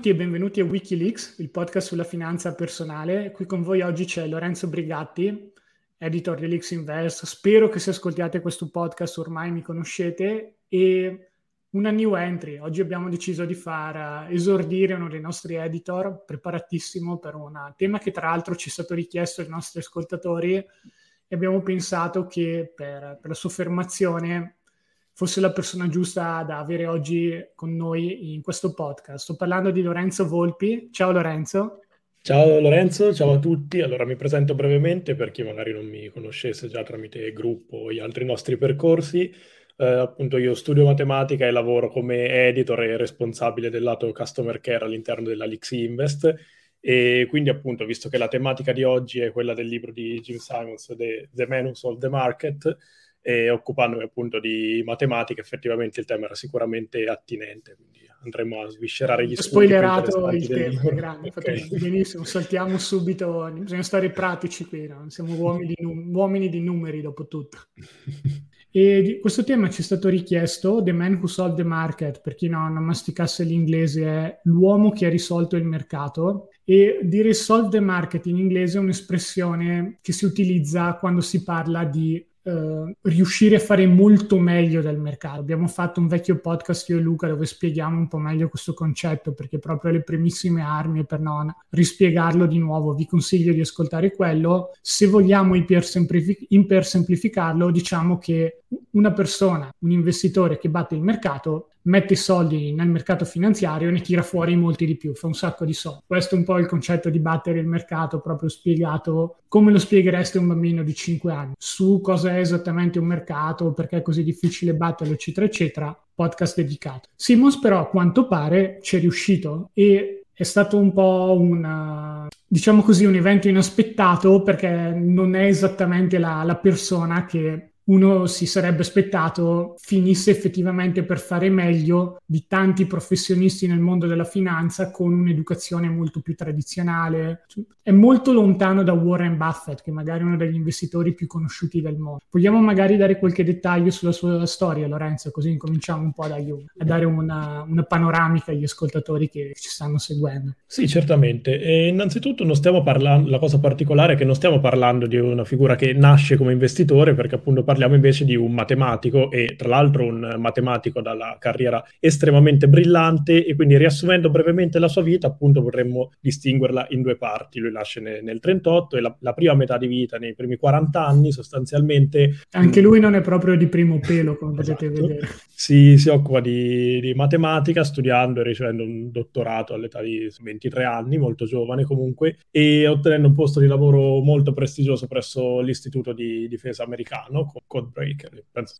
Tutti e benvenuti a Wikileaks, il podcast sulla finanza personale. Qui con voi oggi c'è Lorenzo Brigatti, editor di Leaks Invest. Spero che se ascoltiate questo podcast ormai mi conoscete e una new entry. Oggi abbiamo deciso di far uh, esordire uno dei nostri editor, preparatissimo per un tema che tra l'altro ci è stato richiesto dai nostri ascoltatori e abbiamo pensato che per, per la sua formazione fosse la persona giusta da avere oggi con noi in questo podcast. Sto parlando di Lorenzo Volpi. Ciao Lorenzo. Ciao Lorenzo, ciao a tutti. Allora mi presento brevemente per chi magari non mi conoscesse già tramite gruppo o gli altri nostri percorsi. Eh, appunto io studio matematica e lavoro come editor e responsabile del lato customer care all'interno della Lix Invest e quindi appunto visto che la tematica di oggi è quella del libro di Jim Simons, The, the Man Who Sold the Market, e occupandomi appunto di matematica, effettivamente il tema era sicuramente attinente, quindi andremo a sviscerare gli spunti. Spoilerato il tema, grande, okay. benissimo, saltiamo subito, bisogna stare pratici qui, no? siamo uomini di, num- uomini di numeri dopo tutto. E questo tema ci è stato richiesto The Man Who Solved the Market, per chi non, non masticasse l'inglese, è l'uomo che ha risolto il mercato. E dire solve the market in inglese è un'espressione che si utilizza quando si parla di Uh, riuscire a fare molto meglio del mercato. Abbiamo fatto un vecchio podcast io e Luca dove spieghiamo un po' meglio questo concetto perché proprio le primissime armi per non rispiegarlo di nuovo vi consiglio di ascoltare quello. Se vogliamo ipersemplificarlo diciamo che una persona, un investitore che batte il mercato mette i soldi nel mercato finanziario e ne tira fuori molti di più, fa un sacco di soldi. Questo è un po' il concetto di battere il mercato proprio spiegato come lo spieghereste a un bambino di 5 anni, su cosa è esattamente un mercato, perché è così difficile batterlo, eccetera, eccetera, podcast dedicato. Simons però a quanto pare ci è riuscito e è stato un po' un, diciamo così, un evento inaspettato perché non è esattamente la, la persona che uno si sarebbe aspettato finisse effettivamente per fare meglio di tanti professionisti nel mondo della finanza con un'educazione molto più tradizionale. È molto lontano da Warren Buffett, che magari è uno degli investitori più conosciuti del mondo. Vogliamo magari dare qualche dettaglio sulla sua storia, Lorenzo, così incominciamo un po' da io, a dare una, una panoramica agli ascoltatori che ci stanno seguendo. Sì, certamente. E innanzitutto non stiamo parlando, la cosa particolare è che non stiamo parlando di una figura che nasce come investitore, perché appunto parliamo invece di un matematico e tra l'altro un matematico dalla carriera estremamente brillante e quindi riassumendo brevemente la sua vita appunto vorremmo distinguerla in due parti. Lui nasce nel, nel 38 e la, la, prima metà di vita nei primi 40 anni sostanzialmente... Anche lui non è proprio di primo pelo come esatto. potete vedere. Si, si occupa di, di, matematica studiando e ricevendo un dottorato all'età di 23 anni, molto giovane comunque, e ottenendo un posto di lavoro molto prestigioso presso l'Istituto di Difesa americano Codebreaker, penso.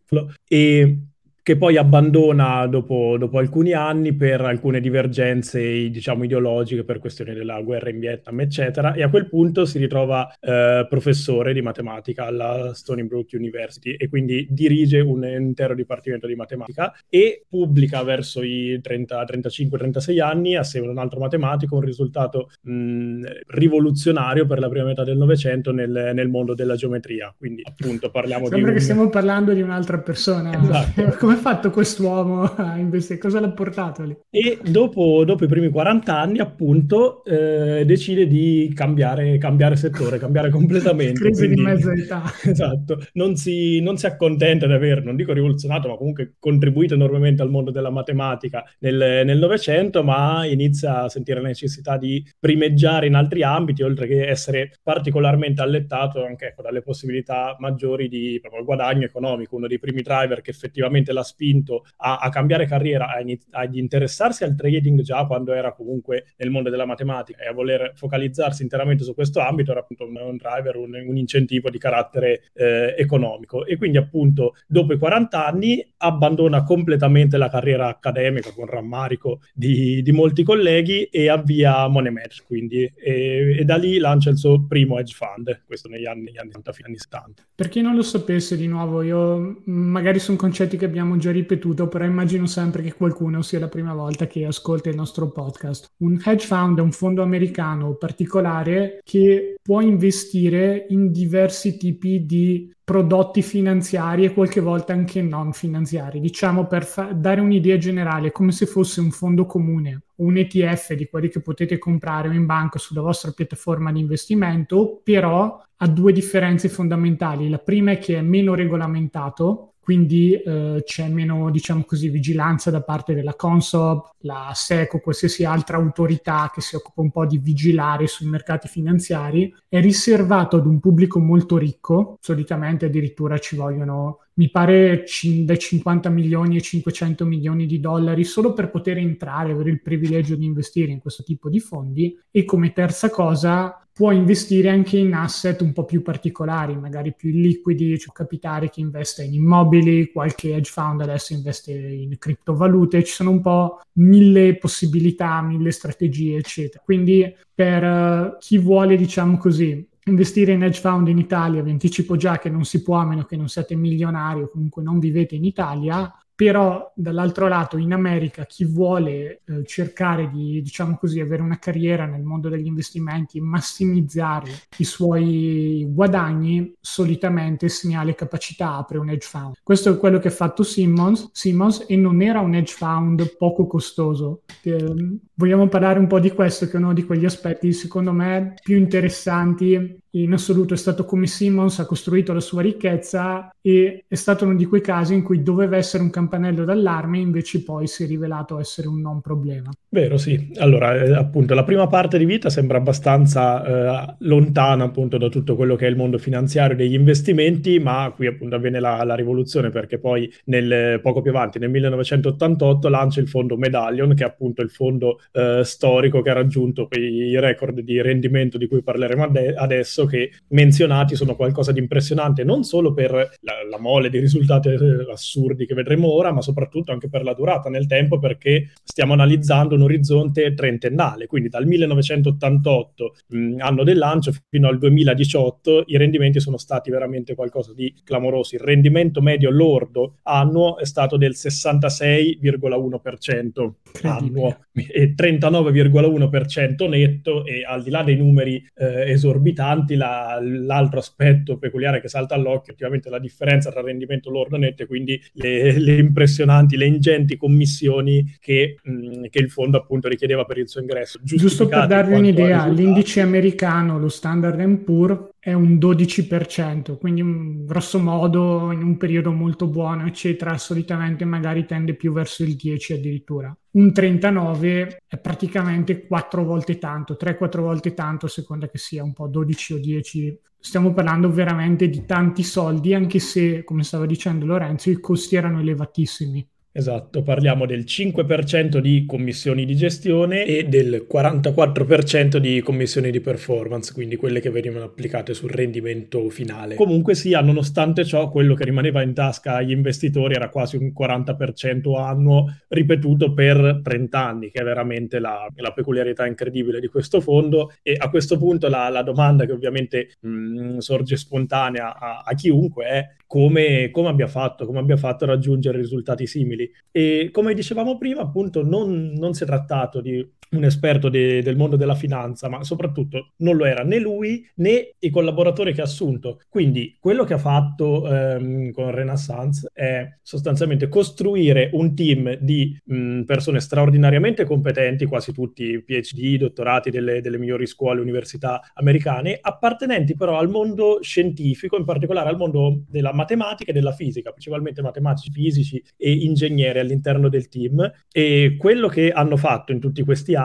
E che poi abbandona dopo, dopo, alcuni anni per alcune divergenze, diciamo, ideologiche, per questioni della guerra in Vietnam, eccetera, e a quel punto si ritrova eh, professore di matematica alla Stony Brook University e quindi dirige un intero dipartimento di matematica e pubblica verso i 35-36 anni, assieme a un altro matematico, un risultato mh, rivoluzionario per la prima metà del Novecento nel, nel, mondo della geometria. Quindi appunto parliamo Sembra di... Sembra che stiamo parlando di un'altra persona. Esatto. come ha fatto quest'uomo a investire? Cosa l'ha portato lì? E dopo, dopo i primi 40 anni, appunto, eh, decide di cambiare, cambiare, settore, cambiare completamente. Crisi quindi, di mezza età. Esatto. Non si, non si, accontenta di aver, non dico rivoluzionato, ma comunque contribuito enormemente al mondo della matematica nel Novecento, ma inizia a sentire la necessità di primeggiare in altri ambiti, oltre che essere particolarmente allettato anche ecco, dalle possibilità maggiori di proprio, guadagno economico. Uno dei primi driver che effettivamente la l'ha spinto a, a cambiare carriera, ad interessarsi al trading già quando era comunque nel mondo della matematica e a voler focalizzarsi interamente su questo ambito era appunto un, driver, un, un, incentivo di carattere eh, economico. E quindi appunto dopo i 40 anni abbandona completamente la carriera accademica con rammarico di, di molti colleghi e avvia Money Match quindi e, e, da lì lancia il suo primo hedge fund, questo negli anni, negli anni 60 anni 70. Per chi non lo sapesse di nuovo, io magari sono concetti che abbiamo abbiamo già ripetuto, però immagino sempre che qualcuno sia la prima volta che ascolta il nostro podcast. Un hedge fund è un fondo americano particolare che può investire in diversi tipi di prodotti finanziari e qualche volta anche non finanziari. Diciamo per fa- dare un'idea generale, come se fosse un fondo comune un ETF di quelli che potete comprare in banca sulla vostra piattaforma di investimento, però ha due differenze fondamentali. La prima è che è meno regolamentato, quindi eh, c'è meno, diciamo così, vigilanza da parte della Consob, la SEC o qualsiasi altra autorità che si occupa un po' di vigilare sui mercati finanziari. È riservato ad un pubblico molto ricco, solitamente addirittura ci vogliono mi pare c- dai 50 milioni ai 500 milioni di dollari solo per poter entrare, avere il privilegio di investire in questo tipo di fondi e come terza cosa può investire anche in asset un po' più particolari, magari più liquidi, cioè capitare che investe in immobili, qualche hedge fund adesso investe in criptovalute, ci sono un po' mille possibilità, mille strategie, eccetera. Quindi per uh, chi vuole, diciamo così, investire in hedge fund in Italia, vi anticipo già che non si può a meno che non siate milionari o comunque non vivete in Italia, però dall'altro lato in America chi vuole eh, cercare di, diciamo così, avere una carriera nel mondo degli investimenti e massimizzare i suoi guadagni, solitamente segnale capacità apre un hedge fund. Questo è quello che ha fatto Simmons, Simmons e non era un hedge fund poco costoso. Eh, vogliamo parlare un po' di questo, che è uno di quegli aspetti, secondo me, più interessanti in assoluto è stato come Simmons ha costruito la sua ricchezza e è stato uno di quei casi in cui doveva essere un campanello d'allarme invece poi si è rivelato essere un non problema. Vero, sì. Allora, eh, appunto, la prima parte di vita sembra abbastanza eh, lontana appunto da tutto quello che è il mondo finanziario degli investimenti, ma qui appunto avviene la, la rivoluzione perché poi nel, poco più avanti, nel 1988, lancia il fondo Medallion, che è appunto il fondo eh, storico che ha raggiunto quei record di rendimento di cui parleremo ade- adesso stesso che menzionati sono qualcosa di impressionante, non solo per la, la mole di risultati eh, assurdi che vedremo ora, ma soprattutto anche per la durata nel tempo, perché stiamo analizzando un orizzonte trentennale, quindi dal 1988, mh, anno del lancio, fino al 2018, i rendimenti sono stati veramente qualcosa di clamoroso. Il rendimento medio lordo annuo è stato del 66,1% annuo e 39,1% netto e al di là dei numeri eh, esorbitanti, davanti la, l'altro aspetto peculiare che salta all'occhio, effettivamente la differenza tra rendimento lordo netto e quindi le, le, impressionanti, le ingenti commissioni che, mh, che, il fondo appunto richiedeva per il suo ingresso. Giusto per darvi un'idea, l'indice americano, lo Standard Poor's, è un 12%, quindi grosso modo in un periodo molto buono, eccetera, solitamente magari tende più verso il 10 addirittura. Un 39 è praticamente 4 volte tanto, 3-4 volte tanto, a seconda che sia un po' 12 o 10. Stiamo parlando veramente di tanti soldi, anche se, come stava dicendo Lorenzo, i costi erano elevatissimi. Esatto, parliamo del 5% di commissioni di gestione e del 44% di commissioni di performance, quindi quelle che venivano applicate sul rendimento finale. Comunque sia, nonostante ciò, quello che rimaneva in tasca agli investitori era quasi un 40% annuo ripetuto per 30 anni, che è veramente la, la peculiarità incredibile di questo fondo. E a questo punto la, la domanda che ovviamente mh, mm, sorge spontanea a, a chiunque è come, come, abbia fatto, come abbia fatto a raggiungere risultati simili. E come dicevamo prima, appunto, non, non si è trattato di un esperto de, del mondo della finanza, ma soprattutto non lo era né lui né i collaboratori che ha assunto. Quindi quello che ha fatto ehm, con Renaissance è sostanzialmente costruire un team di mh, persone straordinariamente competenti, quasi tutti PhD, dottorati delle, delle migliori scuole, università americane, appartenenti però al mondo scientifico, in particolare al mondo della matematica e della fisica, principalmente matematici, fisici e ingegneri all'interno del team. E quello che hanno fatto in tutti questi anni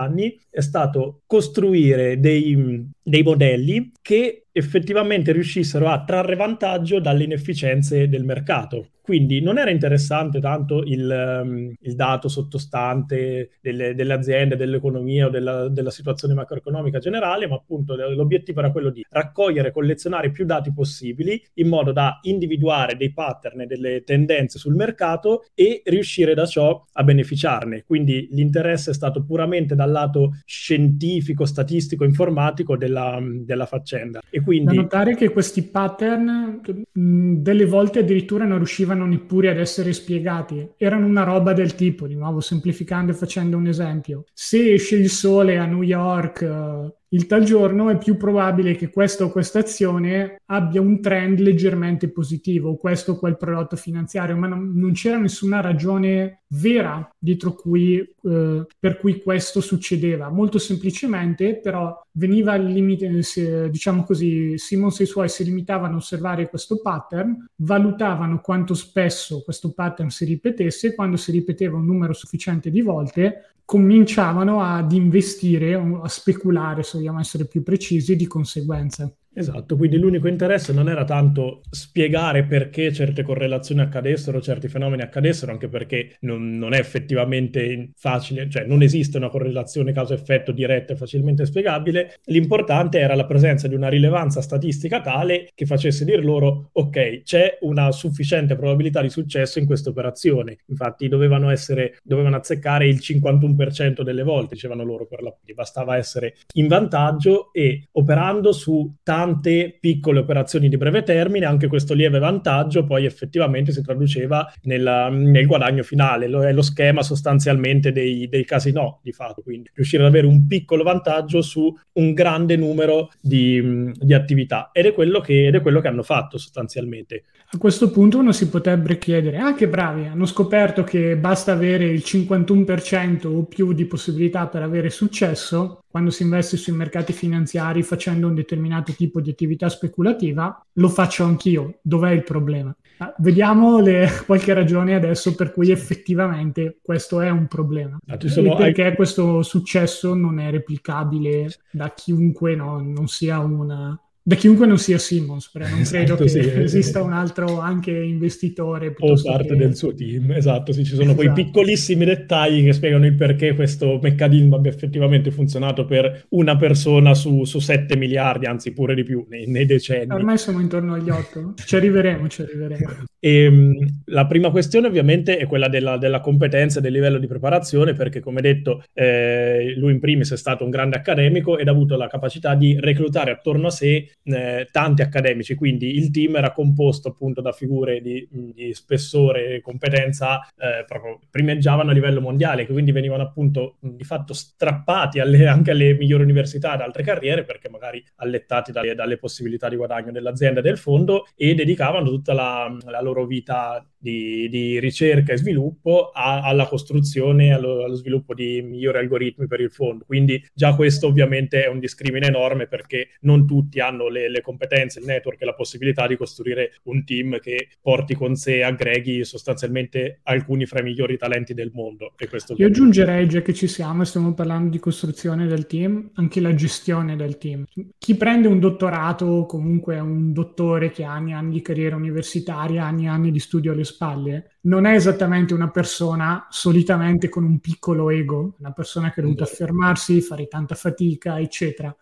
è stato costruire dei, dei modelli che effettivamente riuscissero a trarre vantaggio dalle inefficienze del mercato. Quindi non era interessante tanto il, um, il dato sottostante delle, delle, aziende, dell'economia o della, della, situazione macroeconomica generale, ma appunto l'obiettivo era quello di raccogliere e collezionare più dati possibili in modo da individuare dei pattern e delle tendenze sul mercato e riuscire da ciò a beneficiarne. Quindi l'interesse è stato puramente dal lato scientifico, statistico, informatico della, della faccenda. E quindi... Da notare che questi pattern mh, delle volte addirittura non riuscivano neppure ad essere spiegati. Erano una roba del tipo, di nuovo semplificando e facendo un esempio. Se esce il sole a New York uh, il tal giorno è più probabile che questa o questa azione abbia un trend leggermente positivo, questo o quel prodotto finanziario, ma non, non c'era nessuna ragione vera dietro cui, eh, per cui questo succedeva. Molto semplicemente, però, veniva al limite, se, diciamo così, Simmons e i suoi si limitavano a osservare questo pattern, valutavano quanto spesso questo pattern si ripetesse, quando si ripeteva un numero sufficiente di volte, cominciavano ad investire, a speculare, vogliamo essere più precisi, di conseguenza. Esatto, quindi l'unico interesse non era tanto spiegare perché certe correlazioni accadessero, certi fenomeni accadessero, anche perché non, non, è effettivamente facile, cioè non esiste una correlazione causa-effetto diretta e facilmente spiegabile. L'importante era la presenza di una rilevanza statistica tale che facesse dire loro, ok, c'è una sufficiente probabilità di successo in questa operazione. Infatti dovevano essere, dovevano azzeccare il 51% delle volte, dicevano loro per la bastava essere in vantaggio e operando su tanti tante piccole operazioni di breve termine, anche questo lieve vantaggio poi effettivamente si traduceva nella, nel guadagno finale, lo, è lo schema sostanzialmente dei, dei casino di fatto, quindi riuscire ad avere un piccolo vantaggio su un grande numero di, di attività. Ed è, che, ed è quello che hanno fatto sostanzialmente. A questo punto uno si potrebbe chiedere, ah che bravi, hanno scoperto che basta avere il 51% o più di possibilità per avere successo, quando si investe sui mercati finanziari facendo un determinato tipo di attività speculativa, lo faccio anch'io. Dov'è il problema? Ah, vediamo le, qualche ragione adesso per cui effettivamente questo è un problema. Ah, sono... perché questo successo non è replicabile da chiunque no, non sia una, da chiunque non sia Simmons, però non esatto, credo sì, che esista un altro anche investitore. O parte che... del suo team, esatto, sì, ci sono esatto. quei piccolissimi dettagli che spiegano il perché questo meccanismo abbia effettivamente funzionato per una persona su, su 7 miliardi, anzi pure di più, nei, nei, decenni. Ormai siamo intorno agli 8, ci arriveremo, ci arriveremo. E, ehm, la prima questione ovviamente è quella della, della, competenza e del livello di preparazione, perché come detto eh, lui in primis è stato un grande accademico ed ha avuto la capacità di reclutare attorno a sé eh, tanti accademici, quindi il team era composto appunto da figure di, di spessore e competenza eh, proprio primeggiavano a livello mondiale, che quindi venivano appunto di fatto strappati alle, anche alle migliori università ad altre carriere, perché magari allettati dalle, dalle possibilità di guadagno dell'azienda e del fondo, e dedicavano tutta la, la loro vita di, di, ricerca e sviluppo a, alla costruzione e allo, allo, sviluppo di migliori algoritmi per il fondo. Quindi già questo ovviamente è un discrimine enorme perché non tutti hanno le, le, competenze, il network e la possibilità di costruire un team che porti con sé, aggreghi sostanzialmente alcuni fra i migliori talenti del mondo. Io aggiungerei, già che ci siamo e stiamo parlando di costruzione del team, anche la gestione del team. Chi prende un dottorato o comunque un dottore che ha anni e anni di carriera universitaria, anni e anni di studio alle spalle, non è esattamente una persona solitamente con un piccolo ego, una persona che ha dovuto affermarsi, fare tanta fatica, eccetera.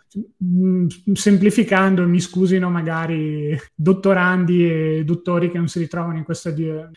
Mm, semplificando, mi scusino magari dottorandi e dottori che non si ritrovano in questa,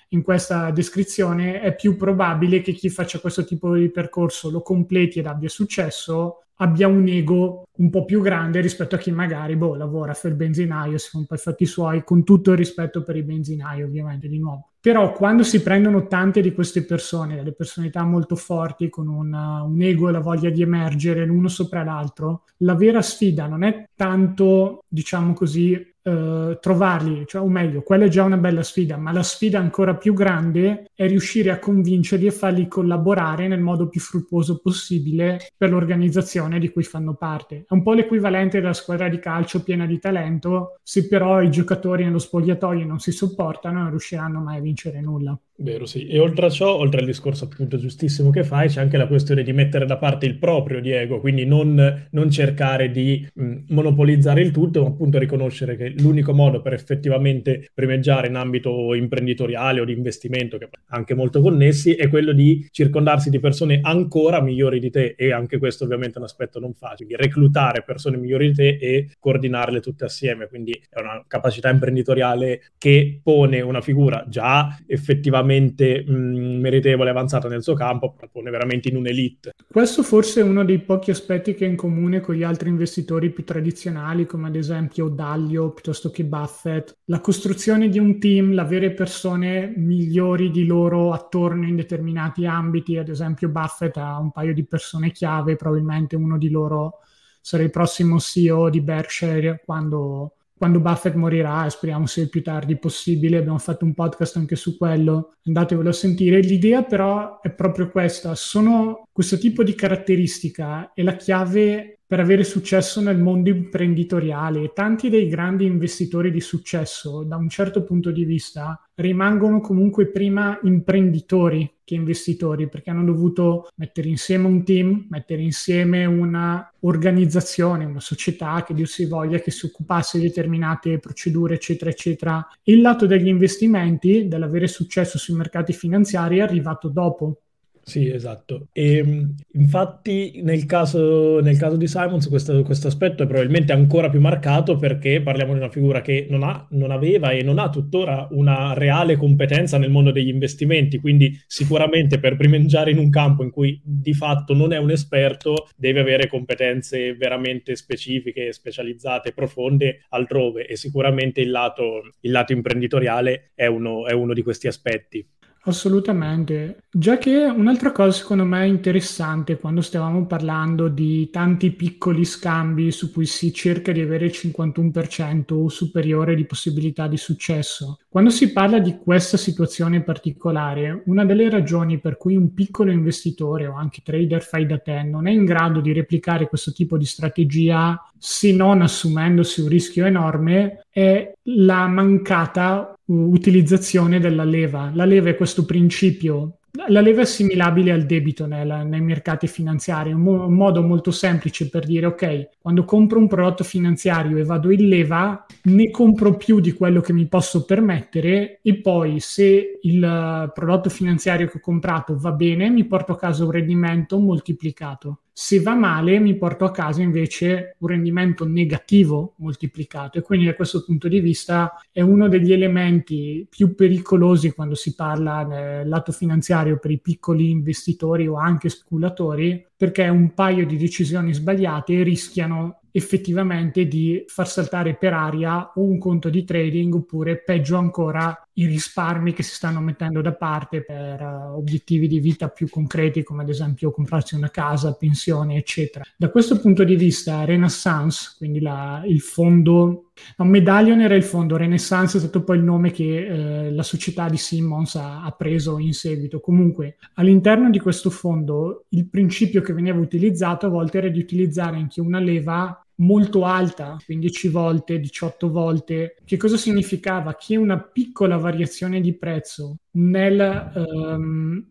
in questa descrizione, è più probabile che chi faccia questo tipo di percorso lo completi ed abbia successo abbia un ego un po' più grande rispetto a chi magari boh, lavora per il benzinaio, si fa un po' i fatti suoi, con tutto il rispetto per i benzinai ovviamente di nuovo. Però quando si prendono tante di queste persone, delle personalità molto forti, con una, un ego e la voglia di emergere l'uno sopra l'altro, la vera sfida non è tanto, diciamo così, Uh, trovarli, cioè, o meglio, quella è già una bella sfida, ma la sfida ancora più grande è riuscire a convincerli e farli collaborare nel modo più fruttuoso possibile per l'organizzazione di cui fanno parte. È un po' l'equivalente della squadra di calcio piena di talento, se però i giocatori nello spogliatoio non si sopportano non riusciranno mai a vincere nulla. Vero, sì. E oltre a ciò, oltre al discorso appunto giustissimo che fai, c'è anche la questione di mettere da parte il proprio Diego, quindi non, non cercare di mh, monopolizzare il tutto, ma appunto riconoscere che l'unico modo per effettivamente primeggiare in ambito imprenditoriale o di investimento, che anche molto connessi, è quello di circondarsi di persone ancora migliori di te. E anche questo ovviamente è un aspetto non facile, di reclutare persone migliori di te e coordinarle tutte assieme, quindi è una capacità imprenditoriale che pone una figura già effettivamente estremamente mh, meritevole e avanzata nel suo campo, propone veramente in un'elite. Questo forse è uno dei pochi aspetti che è in comune con gli altri investitori più tradizionali, come ad esempio Daglio piuttosto che Buffett. La costruzione di un team, l'avere persone migliori di loro attorno in determinati ambiti, ad esempio Buffett ha un paio di persone chiave, probabilmente uno di loro sarà il prossimo CEO di Berkshire quando quando Buffett morirà, speriamo sia il più tardi possibile, abbiamo fatto un podcast anche su quello, andatevelo a sentire. L'idea però è proprio questa, sono questo tipo di caratteristica è la chiave per avere successo nel mondo imprenditoriale tanti dei grandi investitori di successo, da un certo punto di vista, rimangono comunque prima imprenditori che investitori perché hanno dovuto mettere insieme un team, mettere insieme una organizzazione, una società che Dio si voglia che si occupasse di determinate procedure, eccetera, eccetera. Il lato degli investimenti, dell'avere successo sui mercati finanziari, è arrivato dopo sì, esatto. E ehm, infatti nel caso, nel caso di Simons questo, questo, aspetto è probabilmente ancora più marcato perché parliamo di una figura che non, ha, non aveva e non ha tuttora una reale competenza nel mondo degli investimenti, quindi sicuramente per primeggiare in un campo in cui di fatto non è un esperto deve avere competenze veramente specifiche, specializzate, profonde altrove e sicuramente il lato, il lato imprenditoriale è uno, è uno di questi aspetti. Assolutamente, già che un'altra cosa secondo me interessante quando stavamo parlando di tanti piccoli scambi su cui si cerca di avere il 51% o superiore di possibilità di successo. Quando si parla di questa situazione particolare, una delle ragioni per cui un piccolo investitore o anche trader fai da te non è in grado di replicare questo tipo di strategia se non assumendosi un rischio enorme è la mancata utilizzazione della leva. La leva è questo principio la leva è assimilabile al debito nel, nei mercati finanziari, un, mo- un, modo molto semplice per dire ok, quando compro un prodotto finanziario e vado in leva, ne compro più di quello che mi posso permettere e poi se il prodotto finanziario che ho comprato va bene, mi porto a casa un rendimento moltiplicato. Se va male, mi porto a casa invece un rendimento negativo moltiplicato. E quindi, da questo punto di vista, è uno degli elementi più pericolosi quando si parla del lato finanziario per i piccoli investitori o anche speculatori, perché un paio di decisioni sbagliate rischiano effettivamente di far saltare per aria un conto di trading oppure peggio ancora i risparmi che si stanno mettendo da parte per uh, obiettivi di vita più concreti come ad esempio comprarsi una casa, pensione eccetera. Da questo punto di vista Renaissance, quindi la, il fondo No, Medallion era il fondo, Renaissance è stato poi il nome che eh, la società di Simmons ha, ha, preso in seguito. Comunque, all'interno di questo fondo, il principio che veniva utilizzato a volte era di utilizzare anche una leva molto alta, 15 volte, 18 volte. Che cosa significava? Che una piccola variazione di prezzo nel, um,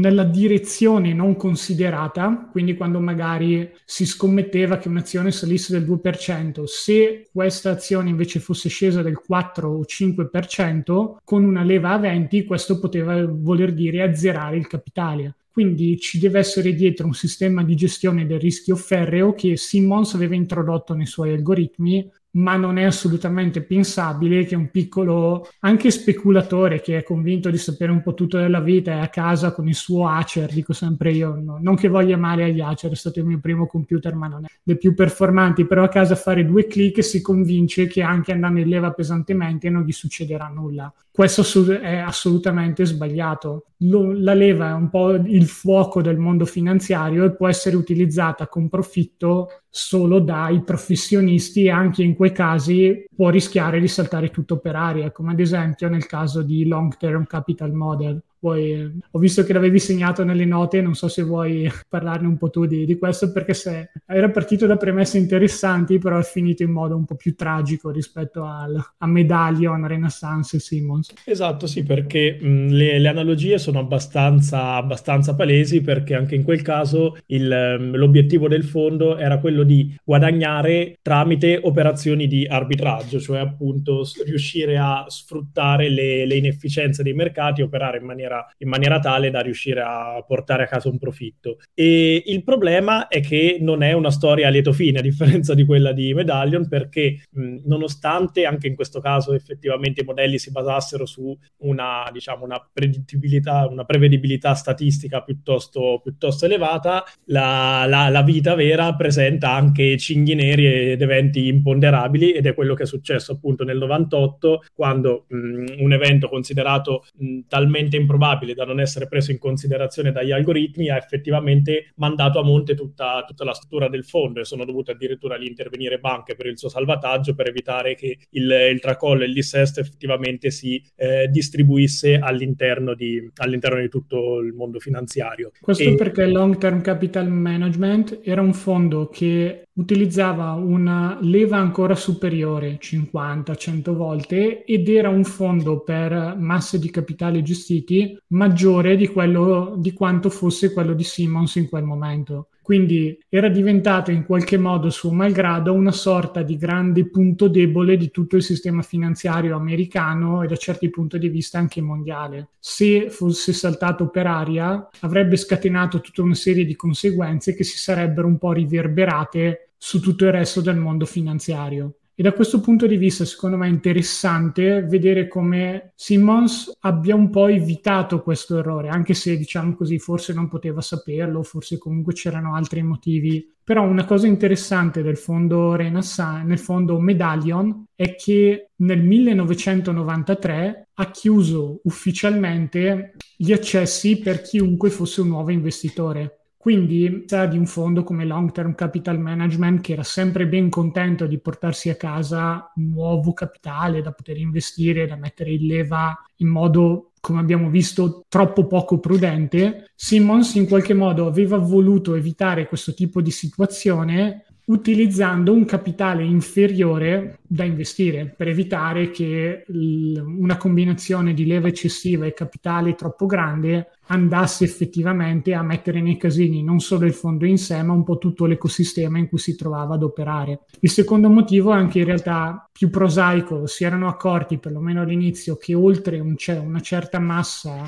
nella direzione non considerata, quindi quando magari si scommetteva che un'azione salisse del 2%, se questa azione invece fosse scesa del 4 o 5%, con una leva a 20, questo poteva voler dire azzerare il capitale. Quindi ci deve essere dietro un sistema di gestione del rischio ferreo che Simmons aveva introdotto nei suoi algoritmi ma non è assolutamente pensabile che un piccolo, anche speculatore che è convinto di sapere un po' tutto della vita è a casa con il suo Acer, dico sempre io, no, non che voglia male agli Acer, è stato il mio primo computer ma non è dei più performanti, però a casa fare due clic si convince che anche andando in leva pesantemente non gli succederà nulla. Questo è assolutamente sbagliato. La leva è un po' il fuoco del mondo finanziario e può essere utilizzata con profitto solo dai professionisti e anche in quei casi può rischiare di saltare tutto per aria, come ad esempio nel caso di Long Term Capital Model. Vuoi, ho visto che l'avevi segnato nelle note, non so se vuoi parlarne un po' tu di, di, questo, perché se era partito da premesse interessanti, però è finito in modo un po' più tragico rispetto al, a Medallion, Renaissance e Simmons. Esatto, sì, perché mh, le, le, analogie sono abbastanza, abbastanza, palesi, perché anche in quel caso il, um, l'obiettivo del fondo era quello di guadagnare tramite operazioni di arbitraggio, cioè appunto riuscire a sfruttare le, le inefficienze dei mercati, operare in maniera maniera, in maniera tale da riuscire a portare a casa un profitto. E il problema è che non è una storia a lieto fine, a differenza di quella di Medallion, perché mh, nonostante anche in questo caso effettivamente i modelli si basassero su una, diciamo, una predittibilità, una prevedibilità statistica piuttosto, piuttosto elevata, la, la, la vita vera presenta anche cinghi neri ed eventi imponderabili ed è quello che è successo appunto nel 98 quando mh, un evento considerato mh, talmente improbabile probabile da non essere preso in considerazione dagli algoritmi, ha effettivamente mandato a monte tutta, tutta la struttura del fondo e sono dovute addirittura lì intervenire banche per il suo salvataggio per evitare che il, il tracollo e il dissesto effettivamente si eh, distribuisse all'interno di, all'interno di, tutto il mondo finanziario. Questo e... perché Long Term Capital Management era un fondo che utilizzava una leva ancora superiore, 50-100 volte, ed era un fondo per masse di capitale gestiti maggiore di, quello, di quanto fosse quello di Simmons in quel momento. Quindi era diventato in qualche modo, suo malgrado, una sorta di grande punto debole di tutto il sistema finanziario americano e da certi punti di vista anche mondiale. Se fosse saltato per aria, avrebbe scatenato tutta una serie di conseguenze che si sarebbero un po' riverberate su tutto il resto del mondo finanziario. E da questo punto di vista, secondo me, è interessante vedere come Simmons abbia un po' evitato questo errore, anche se, diciamo così, forse non poteva saperlo, forse comunque c'erano altri motivi. Però una cosa interessante del fondo Renaissance, nel fondo Medallion, è che nel 1993 ha chiuso ufficialmente gli accessi per chiunque fosse un nuovo investitore. Quindi di un fondo come Long Term Capital Management che era sempre ben contento di portarsi a casa nuovo capitale da poter investire, da mettere in leva in modo, come abbiamo visto, troppo poco prudente. Simmons in qualche modo aveva voluto evitare questo tipo di situazione utilizzando un capitale inferiore da investire per evitare che l- una combinazione di leva eccessiva e capitale troppo grande andasse effettivamente a mettere nei casini non solo il fondo in sé, ma un po' tutto l'ecosistema in cui si trovava ad operare. Il secondo motivo è anche in realtà più prosaico, si erano accorti perlomeno all'inizio che oltre un, c- una certa massa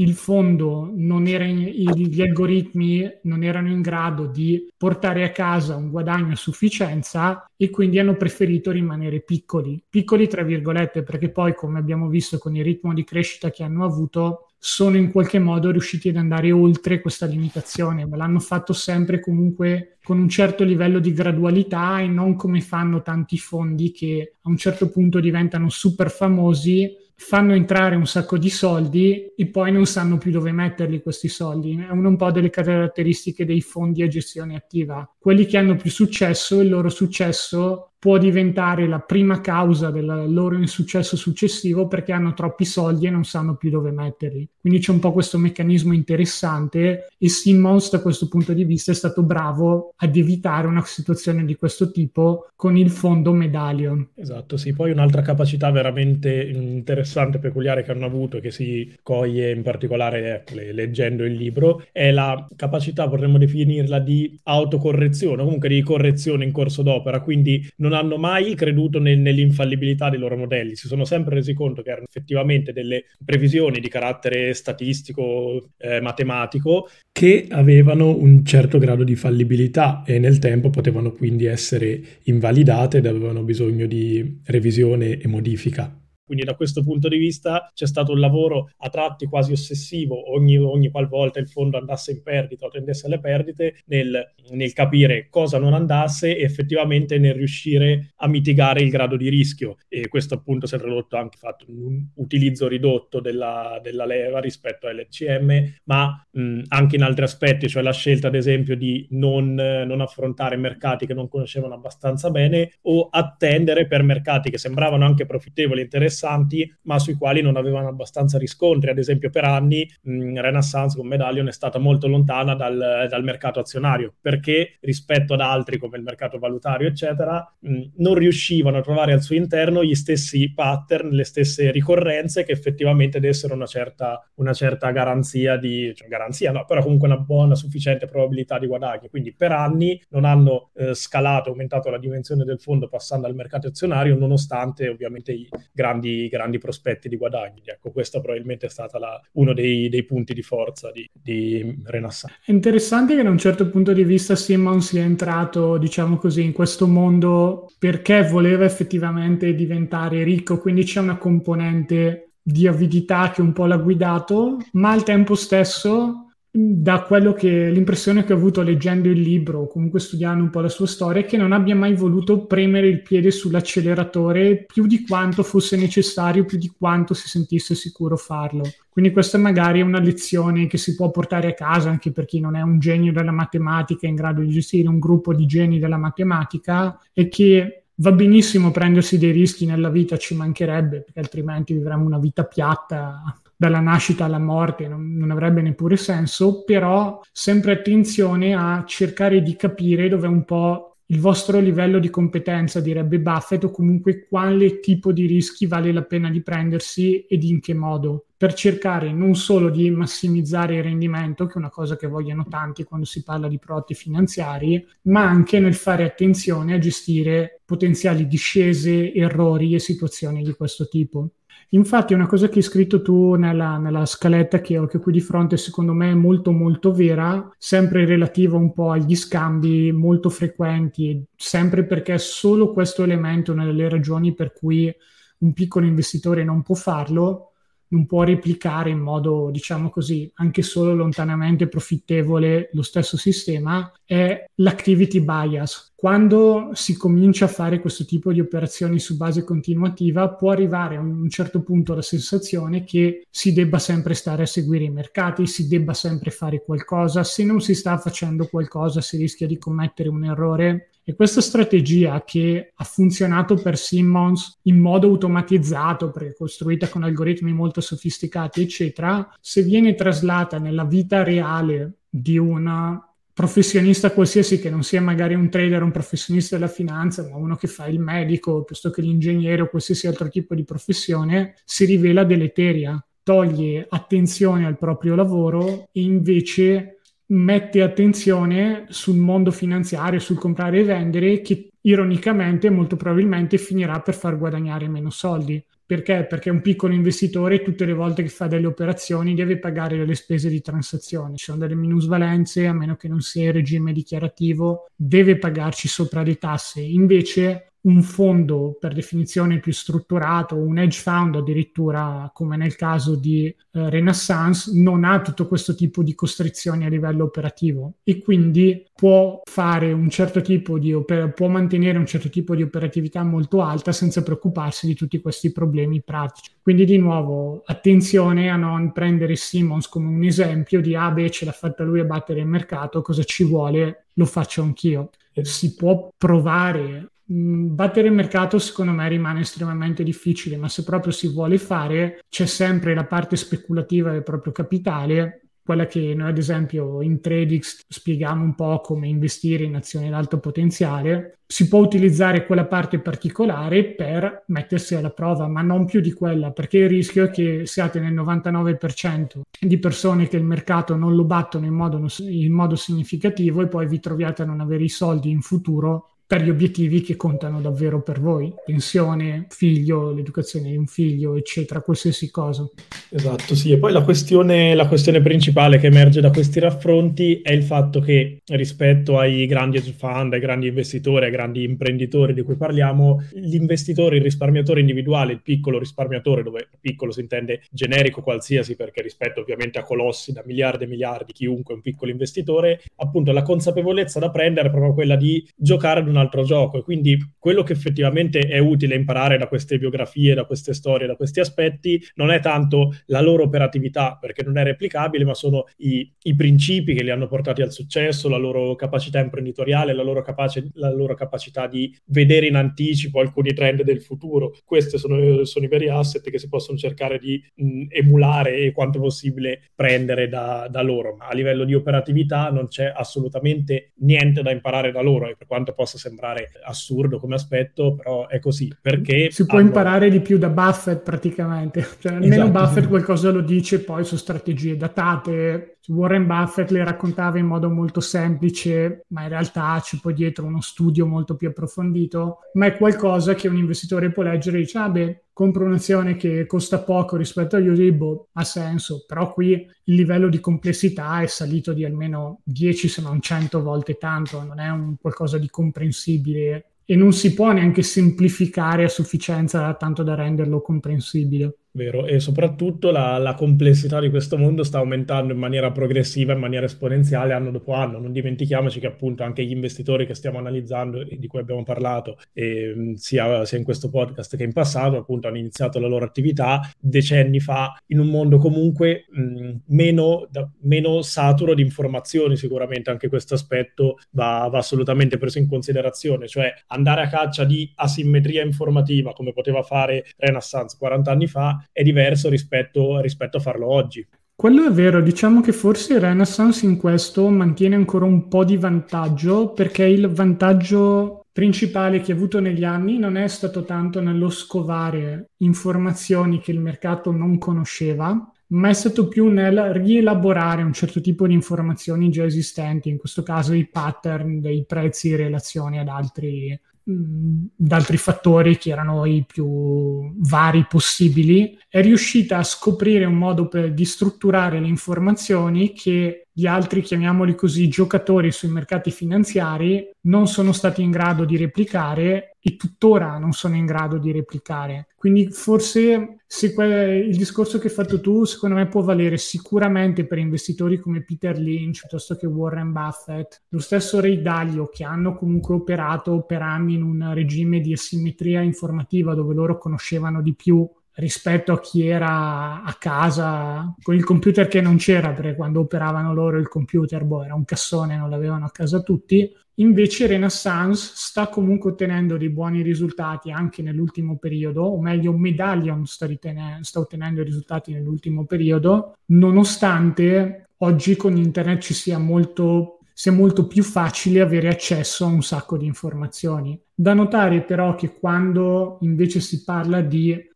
il fondo non era in, gli algoritmi non erano in grado di portare a casa un guadagno a sufficienza e quindi hanno preferito rimanere piccoli. Piccoli tra virgolette perché poi come abbiamo visto con il ritmo di crescita che hanno avuto sono in qualche modo riusciti ad andare oltre questa limitazione, ma l'hanno fatto sempre comunque con un certo livello di gradualità e non come fanno tanti fondi che a un certo punto diventano super famosi fanno entrare un sacco di soldi e poi non sanno più dove metterli questi soldi. È una un po' delle caratteristiche dei fondi a gestione attiva. Quelli che hanno più successo, il loro successo può diventare la prima causa del loro insuccesso successivo perché hanno troppi soldi e non sanno più dove metterli. Quindi c'è un po' questo meccanismo interessante e Simmons da questo punto di vista è stato bravo ad evitare una situazione di questo tipo con il fondo Medallion. Esatto, sì, poi un'altra capacità veramente interessante e peculiare che hanno avuto e che si coglie in particolare ecco, leggendo il libro è la capacità, potremmo definirla, di autocorrezione, comunque di correzione in corso d'opera, quindi non non hanno mai creduto nel, nell'infallibilità dei loro modelli, si sono sempre resi conto che erano effettivamente delle previsioni di carattere statistico, eh, matematico, che avevano un certo grado di fallibilità e nel tempo potevano quindi essere invalidate ed avevano bisogno di revisione e modifica. Quindi da questo punto di vista c'è stato un lavoro a tratti quasi ossessivo ogni, ogni qualvolta il fondo andasse in perdita o tendesse alle perdite nel, nel, capire cosa non andasse e effettivamente nel riuscire a mitigare il grado di rischio. E questo appunto si è tradotto anche fatto un utilizzo ridotto della, della leva rispetto all'LCM, ma mh, anche in altri aspetti, cioè la scelta ad esempio di non, non affrontare mercati che non conoscevano abbastanza bene o attendere per mercati che sembravano anche profittevoli e interessanti interessanti, ma sui quali non avevano abbastanza riscontri. Ad esempio, per anni mh, Renaissance con Medallion è stata molto lontana dal, dal, mercato azionario, perché rispetto ad altri come il mercato valutario, eccetera, mh, non riuscivano a trovare al suo interno gli stessi pattern, le stesse ricorrenze che effettivamente dessero una certa, una certa garanzia di, cioè garanzia no, però comunque una buona, sufficiente probabilità di guadagno. Quindi per anni non hanno eh, scalato, aumentato la dimensione del fondo passando al mercato azionario, nonostante ovviamente i grandi grandi, grandi prospetti di guadagni. Ecco, questo probabilmente è stato uno dei, dei, punti di forza di, di Renaissance. È interessante che da un certo punto di vista Simon sia entrato, diciamo così, in questo mondo perché voleva effettivamente diventare ricco, quindi c'è una componente di avidità che un po' l'ha guidato, ma al tempo stesso da quello che l'impressione che ho avuto leggendo il libro o comunque studiando un po' la sua storia è che non abbia mai voluto premere il piede sull'acceleratore più di quanto fosse necessario, più di quanto si sentisse sicuro farlo. Quindi questa magari è una lezione che si può portare a casa anche per chi non è un genio della matematica in grado di gestire un gruppo di geni della matematica e che va benissimo prendersi dei rischi nella vita, ci mancherebbe, perché altrimenti vivremmo una vita piatta dalla nascita alla morte, non, non, avrebbe neppure senso, però sempre attenzione a cercare di capire dove un po' il vostro livello di competenza, direbbe Buffett, o comunque quale tipo di rischi vale la pena di prendersi ed in che modo, per cercare non solo di massimizzare il rendimento, che è una cosa che vogliono tanti quando si parla di prodotti finanziari, ma anche nel fare attenzione a gestire potenziali discese, errori e situazioni di questo tipo. Infatti una cosa che hai scritto tu nella, nella scaletta che ho che qui di fronte secondo me è molto molto vera, sempre relativa un po' agli scambi molto frequenti, sempre perché solo questo elemento è una delle ragioni per cui un piccolo investitore non può farlo, non può replicare in modo, diciamo così, anche solo lontanamente profittevole lo stesso sistema, è l'activity bias. Quando si comincia a fare questo tipo di operazioni su base continuativa, può arrivare a un certo punto la sensazione che si debba sempre stare a seguire i mercati, si debba sempre fare qualcosa. Se non si sta facendo qualcosa, si rischia di commettere un errore e questa strategia che ha funzionato per Simmons in modo automatizzato, perché costruita con algoritmi molto sofisticati, eccetera, se viene traslata nella vita reale di una professionista qualsiasi che non sia magari un trader, un professionista della finanza, ma uno che fa il medico piuttosto che l'ingegnere o qualsiasi altro tipo di professione, si rivela deleteria, toglie attenzione al proprio lavoro e invece mette attenzione sul mondo finanziario, sul comprare e vendere, che ironicamente molto probabilmente finirà per far guadagnare meno soldi. Perché? Perché un piccolo investitore tutte le volte che fa delle operazioni deve pagare delle spese di transazione. Ci sono delle minusvalenze, a meno che non sia regime dichiarativo, deve pagarci sopra le tasse. Invece un fondo per definizione più strutturato, un hedge fund addirittura come nel caso di eh, Renaissance, non ha tutto questo tipo di costrizioni a livello operativo e quindi può fare un certo tipo di oper- può mantenere un certo tipo di operatività molto alta senza preoccuparsi di tutti questi problemi pratici. Quindi di nuovo attenzione a non prendere Simmons come un esempio di ah beh ce l'ha fatta lui a battere il mercato, cosa ci vuole, lo faccio anch'io. Si può provare battere il mercato secondo me rimane estremamente difficile, ma se proprio si vuole fare, c'è sempre la parte speculativa del proprio capitale, quella che noi ad esempio in Tradix spieghiamo un po' come investire in azioni ad alto potenziale. Si può utilizzare quella parte particolare per mettersi alla prova, ma non più di quella, perché il rischio è che siate nel 99% di persone che il mercato non lo battono in modo, in modo significativo e poi vi troviate a non avere i soldi in futuro per gli obiettivi che contano davvero per voi, pensione, figlio, l'educazione di un figlio, eccetera, qualsiasi cosa. Esatto, sì, e poi la questione, la questione principale che emerge da questi raffronti è il fatto che rispetto ai grandi hedge fund, ai grandi investitori, ai grandi imprenditori di cui parliamo, l'investitore, il risparmiatore individuale, il piccolo risparmiatore, dove piccolo si intende generico qualsiasi, perché rispetto ovviamente a colossi da miliardi e miliardi, chiunque è un piccolo investitore, appunto la consapevolezza da prendere è proprio quella di giocare ad una altro gioco e quindi quello che effettivamente è utile imparare da queste biografie, da queste storie, da questi aspetti non è tanto la loro operatività perché non è replicabile, ma sono i, i principi che li hanno portati al successo, la loro capacità imprenditoriale, la loro, capace, la loro capacità di vedere in anticipo alcuni trend del futuro. Questi sono, sono i veri asset che si possono cercare di mh, emulare e quanto possibile prendere da, da loro, ma a livello di operatività non c'è assolutamente niente da imparare da loro e per quanto possa sembrare sembrare assurdo come aspetto, però è così. Perché si può hanno... imparare di più da Buffett praticamente. Cioè, almeno esatto. Buffett qualcosa lo dice poi su strategie datate. Warren Buffett le raccontava in modo molto semplice, ma in realtà c'è poi dietro uno studio molto più approfondito. Ma è qualcosa che un investitore può leggere e dice: Ah, beh, compro un'azione che costa poco rispetto agli utili, boh, ha senso, però qui il livello di complessità è salito di almeno 10 se non 100 volte tanto, non è un qualcosa di comprensibile e non si può neanche semplificare a sufficienza tanto da renderlo comprensibile. Vero, e soprattutto la, la, complessità di questo mondo sta aumentando in maniera progressiva, in maniera esponenziale anno dopo anno. Non dimentichiamoci che appunto anche gli investitori che stiamo analizzando e di cui abbiamo parlato, eh, sia, sia, in questo podcast che in passato, appunto hanno iniziato la loro attività decenni fa in un mondo comunque mh, meno, da, meno, saturo di informazioni, sicuramente anche questo aspetto va, va assolutamente preso in considerazione, cioè andare a caccia di asimmetria informativa come poteva fare Renaissance 40 anni fa è diverso rispetto, rispetto a farlo oggi. Quello è vero, diciamo che forse Renaissance in questo mantiene ancora un po' di vantaggio perché il vantaggio principale che ha avuto negli anni non è stato tanto nello scovare informazioni che il mercato non conosceva, ma è stato più nel rielaborare un certo tipo di informazioni già esistenti, in questo caso i pattern dei prezzi in relazione ad altri da altri fattori che erano i più vari possibili, è riuscita a scoprire un modo per, di strutturare le informazioni che gli altri, chiamiamoli così, giocatori sui mercati finanziari non sono stati in grado di replicare e tuttora non sono in grado di replicare. Quindi forse se que- il discorso che hai fatto tu, secondo me, può valere sicuramente per investitori come Peter Lynch piuttosto che Warren Buffett, lo stesso Ray Dalio, che hanno comunque operato per anni in un regime di asimmetria informativa dove loro conoscevano di più rispetto a chi era a casa con il computer che non c'era, perché quando operavano loro il computer, boh, era un cassone, non l'avevano a casa tutti. Invece Renaissance sta comunque ottenendo dei buoni risultati anche nell'ultimo periodo, o meglio Medallion sta, ritene- sta ottenendo risultati nell'ultimo periodo, nonostante oggi con internet ci sia molto sia molto più facile avere accesso a un sacco di informazioni. Da notare però che quando invece si parla di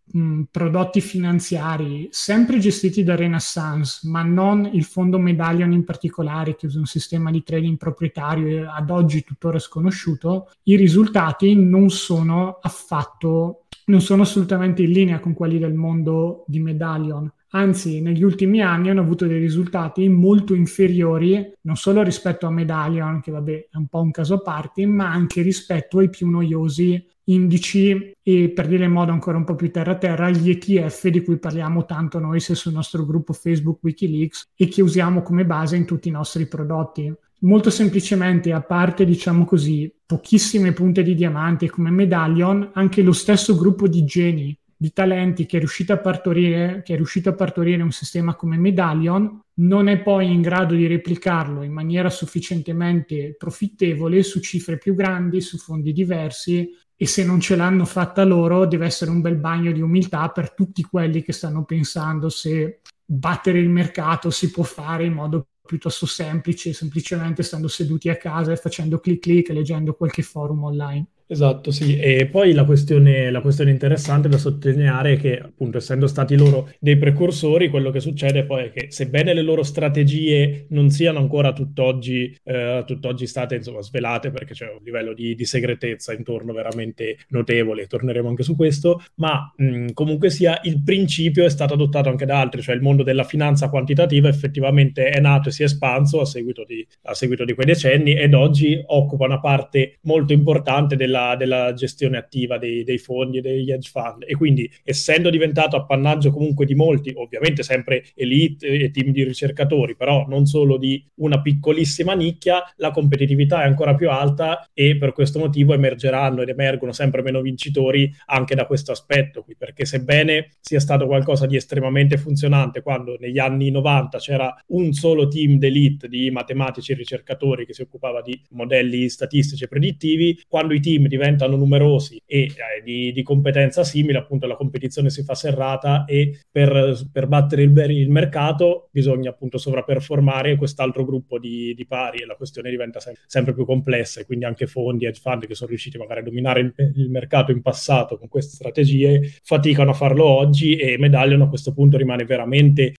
prodotti finanziari sempre gestiti da Renaissance, ma non il fondo Medallion in particolare, che usa un sistema di trading proprietario ad oggi tuttora sconosciuto, i risultati non sono affatto, non sono assolutamente in linea con quelli del mondo di Medallion. Anzi negli ultimi anni hanno avuto dei risultati molto inferiori non solo rispetto a Medallion, che vabbè è un po' un caso a parte, ma anche rispetto ai più noiosi indici e per dire in modo ancora un po' più terra terra gli ETF di cui parliamo tanto noi sia sul nostro gruppo Facebook Wikileaks e che usiamo come base in tutti i nostri prodotti. Molto semplicemente, a parte diciamo così pochissime punte di diamante come Medallion, anche lo stesso gruppo di geni di talenti che è riuscito a partorire, che è riuscito a partorire un sistema come Medallion, non è poi in grado di replicarlo in maniera sufficientemente profittevole su cifre più grandi, su fondi diversi e se non ce l'hanno fatta loro deve essere un bel bagno di umiltà per tutti quelli che stanno pensando se battere il mercato si può fare in modo piuttosto semplice, semplicemente stando seduti a casa e facendo clic clic e leggendo qualche forum online. Esatto, sì, e poi la questione, la questione, interessante da sottolineare è che, appunto, essendo stati loro dei precursori, quello che succede poi è che, sebbene le loro strategie non siano ancora tutt'oggi, eh, tutt'oggi state insomma, svelate, perché c'è un livello di, di, segretezza intorno veramente notevole, torneremo anche su questo, ma mh, comunque sia il principio è stato adottato anche da altri, cioè il mondo della finanza quantitativa effettivamente è nato e si è espanso a seguito di, a seguito di quei decenni ed oggi occupa una parte molto importante della della, della gestione attiva dei, dei, fondi e degli hedge fund. E quindi essendo diventato appannaggio comunque di molti, ovviamente sempre elite e team di ricercatori, però non solo di una piccolissima nicchia, la competitività è ancora più alta e per questo motivo emergeranno ed emergono sempre meno vincitori anche da questo aspetto qui, perché sebbene sia stato qualcosa di estremamente funzionante quando negli anni 90 c'era un solo team d'elite di matematici e ricercatori che si occupava di modelli statistici e predittivi, quando i team team diventano numerosi e eh, di, di, competenza simile, appunto la competizione si fa serrata e per, per battere il, il, mercato bisogna appunto sovraperformare quest'altro gruppo di, di pari e la questione diventa sem- sempre più complessa e quindi anche fondi, hedge fund che sono riusciti magari a dominare il, il mercato in passato con queste strategie faticano a farlo oggi e Medallion a questo punto rimane veramente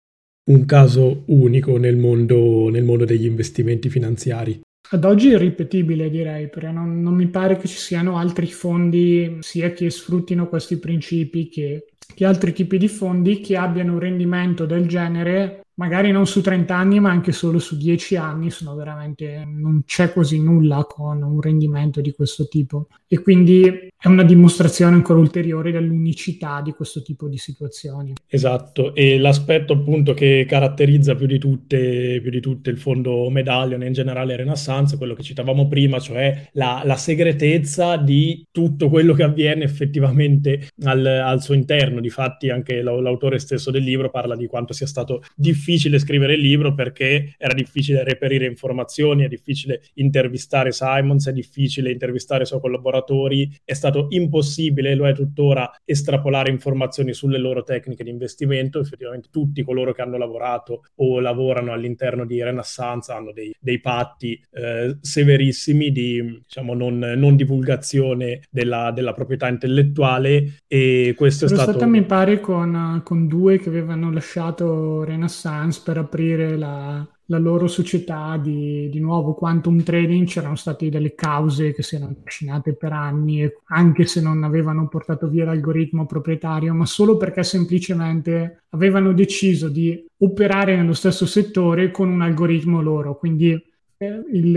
un caso unico nel mondo, nel mondo degli investimenti finanziari. Ad oggi è irripetibile direi, perché non, non, mi pare che ci siano altri fondi sia che sfruttino questi principi che, che, altri tipi di fondi che abbiano un rendimento del genere magari non su 30 anni, ma anche solo su 10 anni, sono veramente, non c'è quasi nulla con un rendimento di questo tipo. E quindi è una dimostrazione ancora ulteriore dell'unicità di questo tipo di situazioni. Esatto, e l'aspetto appunto che caratterizza più di tutte, più di tutte il fondo Medallion e in generale Renaissance, quello che citavamo prima, cioè la, la segretezza di tutto quello che avviene effettivamente al, al suo interno. Difatti anche l'autore stesso del libro parla di quanto sia stato difficile difficile scrivere il libro perché era difficile reperire informazioni, è difficile intervistare Simons, è difficile intervistare i suoi collaboratori, è stato impossibile, lo è tuttora, estrapolare informazioni sulle loro tecniche di investimento. Effettivamente tutti coloro che hanno lavorato o lavorano all'interno di Renaissance hanno dei, dei patti eh, severissimi di diciamo, non, non divulgazione della, della, proprietà intellettuale e questo Sono è stato... stata mi pare con, con due che avevano lasciato Renaissance Sans per aprire la, la loro società di, di, nuovo. Quantum trading c'erano state delle cause che si erano trascinate per anni anche se non avevano portato via l'algoritmo proprietario ma solo perché semplicemente avevano deciso di operare nello stesso settore con un algoritmo loro. Quindi eh, il,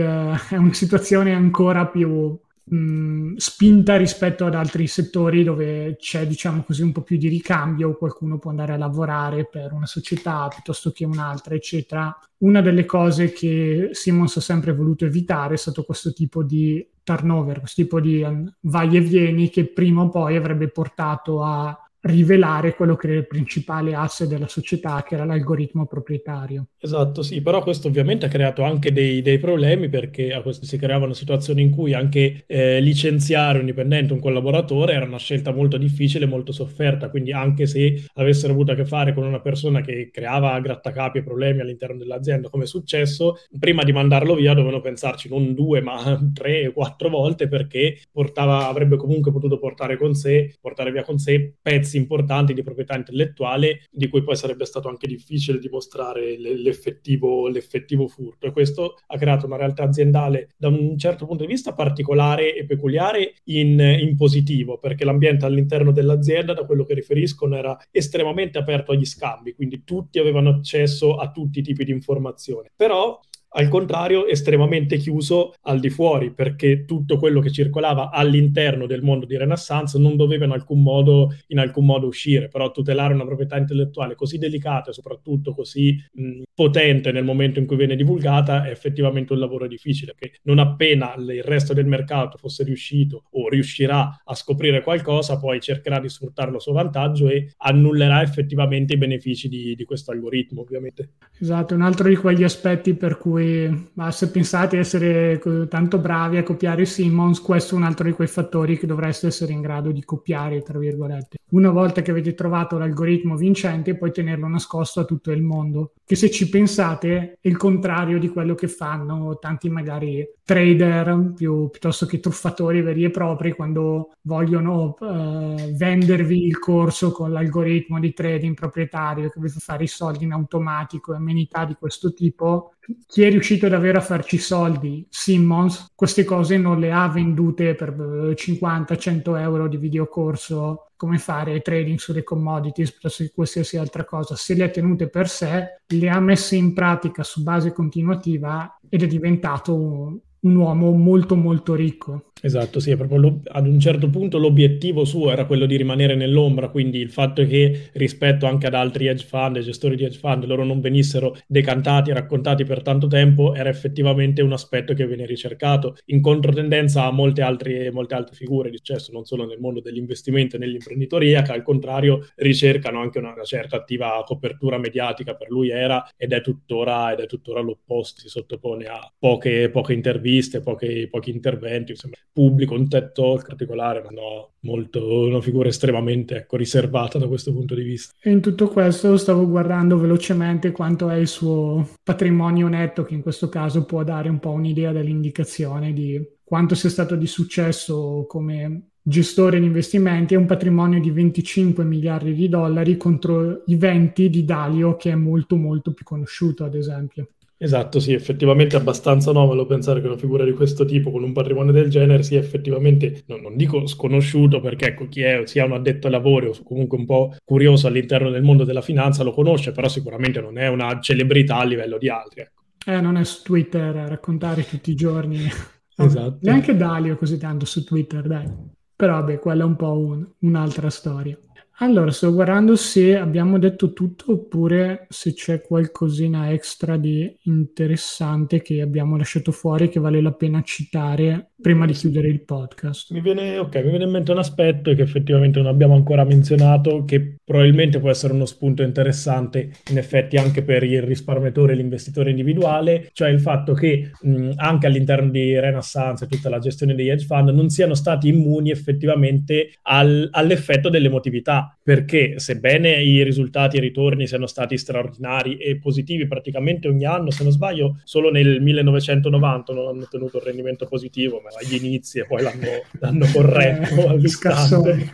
è una situazione ancora più mh, spinta rispetto ad altri settori dove c'è, diciamo così, un po' più di ricambio, qualcuno può andare a lavorare per una società piuttosto che un'altra, eccetera. Una delle cose che Simmons ha sempre voluto evitare è stato questo tipo di turnover, questo tipo di um, vai e vieni che prima o poi avrebbe portato a rivelare quello che era il principale asse della società, che era l'algoritmo proprietario. Esatto, sì, però questo ovviamente ha creato anche dei, dei problemi perché si creavano situazioni in cui anche eh, licenziare un dipendente, un collaboratore, era una scelta molto difficile, molto sofferta, quindi anche se avessero avuto a che fare con una persona che creava grattacapi e problemi all'interno dell'azienda, come è successo, prima di mandarlo via dovevano pensarci non due, ma tre o quattro volte perché portava, avrebbe comunque potuto portare con sé, portare via con sé pezzi pezzi importanti di proprietà intellettuale di cui poi sarebbe stato anche difficile dimostrare l'effettivo, l'effettivo furto. E questo ha creato una realtà aziendale da un certo punto di vista particolare e peculiare in, in positivo, perché l'ambiente all'interno dell'azienda, da quello che riferiscono, era estremamente aperto agli scambi, quindi tutti avevano accesso a tutti i tipi di informazioni. Però al contrario estremamente chiuso al di fuori perché tutto quello che circolava all'interno del mondo di Renaissance non doveva in alcun modo, in alcun modo uscire, però tutelare una proprietà intellettuale così delicata e soprattutto così mh, potente nel momento in cui viene divulgata è effettivamente un lavoro difficile che non appena il resto del mercato fosse riuscito o riuscirà a scoprire qualcosa poi cercherà di sfruttarlo a suo vantaggio e annullerà effettivamente i benefici di, di questo algoritmo ovviamente. Esatto, un altro di quegli aspetti per cui cui ma se pensate di essere tanto bravi a copiare Simmons, questo è un altro di quei fattori che dovreste essere in grado di copiare, tra virgolette. Una volta che avete trovato l'algoritmo vincente, poi tenerlo nascosto a tutto il mondo, che se ci pensate è il contrario di quello che fanno tanti magari trader più, piuttosto che truffatori veri e propri quando vogliono uh, vendervi il corso con l'algoritmo di trading proprietario che vi fa fare i soldi in automatico e amenità di questo tipo chi è riuscito davvero a farci soldi, Simmons, queste cose non le ha vendute per 50-100 eh, euro di videocorso. Come fare trading sulle commodities che qualsiasi altra cosa. Se le ha tenute per sé, le ha messe in pratica su base continuativa ed è diventato un, uomo molto molto ricco. Esatto, sì, proprio ad un certo punto l'obiettivo suo era quello di rimanere nell'ombra, quindi il fatto che rispetto anche ad altri hedge fund e gestori di hedge fund loro non venissero decantati e raccontati per tanto tempo era effettivamente un aspetto che viene ricercato in controtendenza a molte altre, molte altre figure di successo, non solo nel mondo dell'investimento e nell'imprenditoria, che al contrario ricercano anche una certa attiva copertura mediatica, per lui era ed è tuttora, ed è tuttora l'opposto, si sottopone a poche, poche interviste, poche, pochi interventi, insomma pubblico, un TED Talk particolare, ma no, molto, una figura estremamente ecco, riservata da questo punto di vista. E in tutto questo stavo guardando velocemente quanto è il suo patrimonio netto, che in questo caso può dare un po' un'idea dell'indicazione di quanto sia stato di successo come gestore di investimenti, è un patrimonio di 25 miliardi di dollari contro i 20 di Dalio, che è molto molto più conosciuto, ad esempio. Esatto, sì, effettivamente è abbastanza anomalo pensare che una figura di questo tipo con un patrimonio del genere sia effettivamente, no, non dico sconosciuto perché ecco, chi è, sia un addetto ai lavori o comunque un po' curioso all'interno del mondo della finanza lo conosce, però sicuramente non è una celebrità a livello di altri. Ecco. Eh, non è su Twitter a raccontare tutti i giorni. esatto. Neanche Dalio così tanto su Twitter, dai. Però vabbè, quella è un po' un, un'altra storia. Allora, sto guardando se abbiamo detto tutto oppure se c'è qualcosina extra di interessante che abbiamo lasciato fuori che vale la pena citare prima di chiudere il podcast. Mi viene, okay, mi viene in mente un aspetto che effettivamente non abbiamo ancora menzionato, che probabilmente può essere uno spunto interessante in effetti anche per il risparmiatore e l'investitore individuale, cioè il fatto che mh, anche all'interno di Renaissance e tutta la gestione degli hedge fund non siano stati immuni effettivamente al, all'effetto dell'emotività, perché sebbene i risultati e i ritorni siano stati straordinari e positivi praticamente ogni anno, se non sbaglio, solo nel 1990 non hanno ottenuto un rendimento positivo, agli inizi e poi l'hanno, l'hanno corretto eh, all'istante.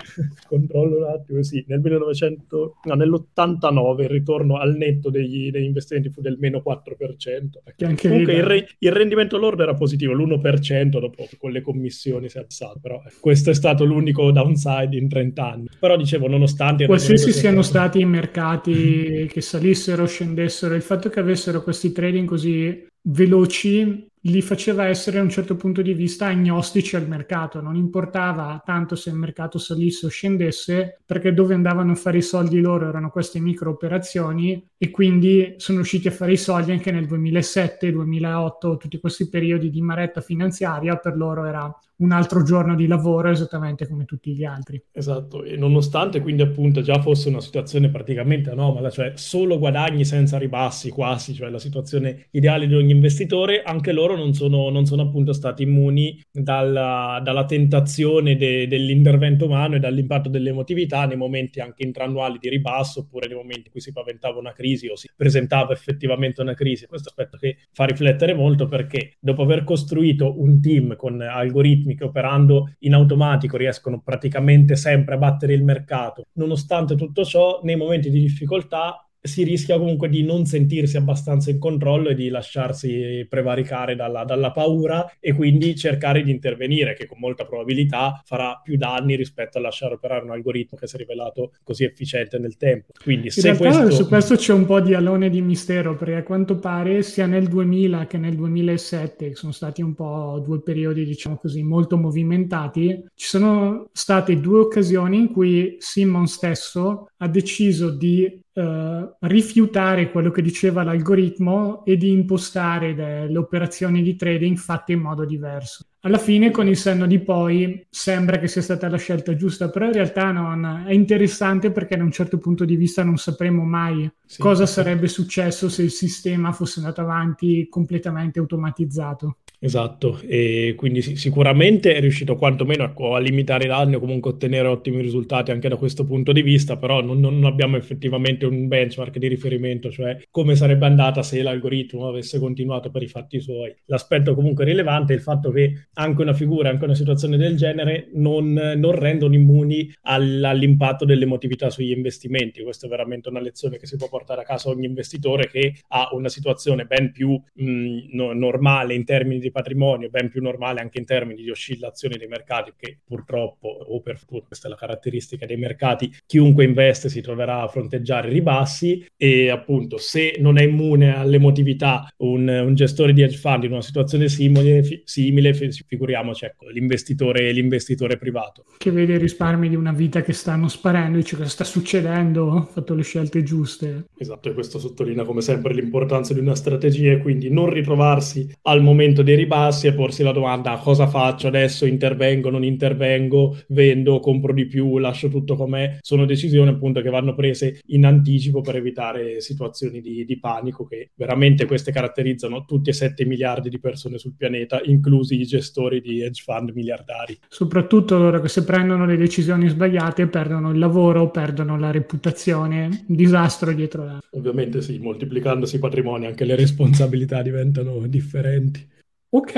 Controllo un attimo, sì, nel 1900, no, nell'89 il ritorno al netto degli, degli investimenti fu del meno 4%. Comunque il, re, il, rendimento lordo era positivo, l'1% dopo con le commissioni si è alzato, però questo è stato l'unico downside in 30 anni. Però dicevo, nonostante... Qualsiasi siano stati i mercati che salissero, scendessero, il fatto che avessero questi trading così veloci li faceva essere a un certo punto di vista agnostici al mercato, non importava tanto se il mercato salisse o scendesse, perché dove andavano a fare i soldi loro erano queste micro operazioni e quindi sono riusciti a fare i soldi anche nel 2007, 2008, tutti questi periodi di maretta finanziaria. Per loro era un altro giorno di lavoro esattamente come tutti gli altri. Esatto, e nonostante quindi appunto già fosse una situazione praticamente anomala, cioè solo guadagni senza ribassi quasi, cioè la situazione ideale di ogni investitore, anche loro non sono, non sono appunto stati immuni dalla, dalla tentazione de, dell'intervento umano e dall'impatto dell'emotività nei momenti anche intraannuali di ribasso oppure nei momenti in cui si paventava una crisi o si presentava effettivamente una crisi. Questo aspetto che fa riflettere molto perché dopo aver costruito un team con algoritmi che operando in automatico riescono praticamente sempre a battere il mercato. Nonostante tutto ciò, nei momenti di difficoltà si rischia comunque di non sentirsi abbastanza in controllo e di lasciarsi prevaricare dalla, dalla, paura e quindi cercare di intervenire, che con molta probabilità farà più danni rispetto a lasciare operare un algoritmo che si è rivelato così efficiente nel tempo. Quindi, se in questo... su questo c'è un po' di alone di mistero, perché a quanto pare sia nel 2000 che nel 2007, che sono stati un po' due periodi, diciamo così, molto movimentati, ci sono state due occasioni in cui Simon stesso ha deciso di Uh, rifiutare quello che diceva l'algoritmo e di impostare de- le operazioni di trading fatte in modo diverso. Alla fine, con il senno di poi, sembra che sia stata la scelta giusta, però in realtà non, è interessante perché da un certo punto di vista non sapremo mai sì, cosa sarebbe successo se il sistema fosse andato avanti completamente automatizzato. Esatto, e quindi sicuramente è riuscito quantomeno a, a limitare i danni o comunque ottenere ottimi risultati anche da questo punto di vista, però non, non, abbiamo effettivamente un benchmark di riferimento, cioè come sarebbe andata se l'algoritmo avesse continuato per i fatti suoi. L'aspetto comunque rilevante è il fatto che anche una figura, anche una situazione del genere non, non rendono immuni all, all'impatto dell'emotività sugli investimenti. Questa è veramente una lezione che si può portare a casa ogni investitore che ha una situazione ben più mh, no, normale in termini di patrimonio ben più normale anche in termini di oscillazioni dei mercati, che purtroppo, o per fortuna, questa è la caratteristica dei mercati, chiunque investe si troverà a fronteggiare ribassi e appunto se non è immune all'emotività un, un gestore di hedge fund in una situazione simile, fi, simile figuriamoci ecco, l'investitore, l'investitore privato. Che vede i risparmi di una vita che stanno sparendo, dice cosa sta succedendo, ho fatto le scelte giuste. Esatto, e questo sottolinea come sempre l'importanza di una strategia e quindi non ritrovarsi al momento dei ribassi e porsi la domanda cosa faccio adesso, intervengo, non intervengo, vendo, compro di più, lascio tutto com'è. Sono decisioni appunto che vanno prese in anticipo per evitare situazioni di, di panico che veramente queste caratterizzano tutti e 7 miliardi di persone sul pianeta, inclusi i gestori di hedge fund miliardari. Soprattutto loro che se prendono le decisioni sbagliate perdono il lavoro, perdono la reputazione, un disastro dietro l'altro. Ovviamente sì, moltiplicandosi i patrimoni anche le responsabilità diventano differenti. Ok,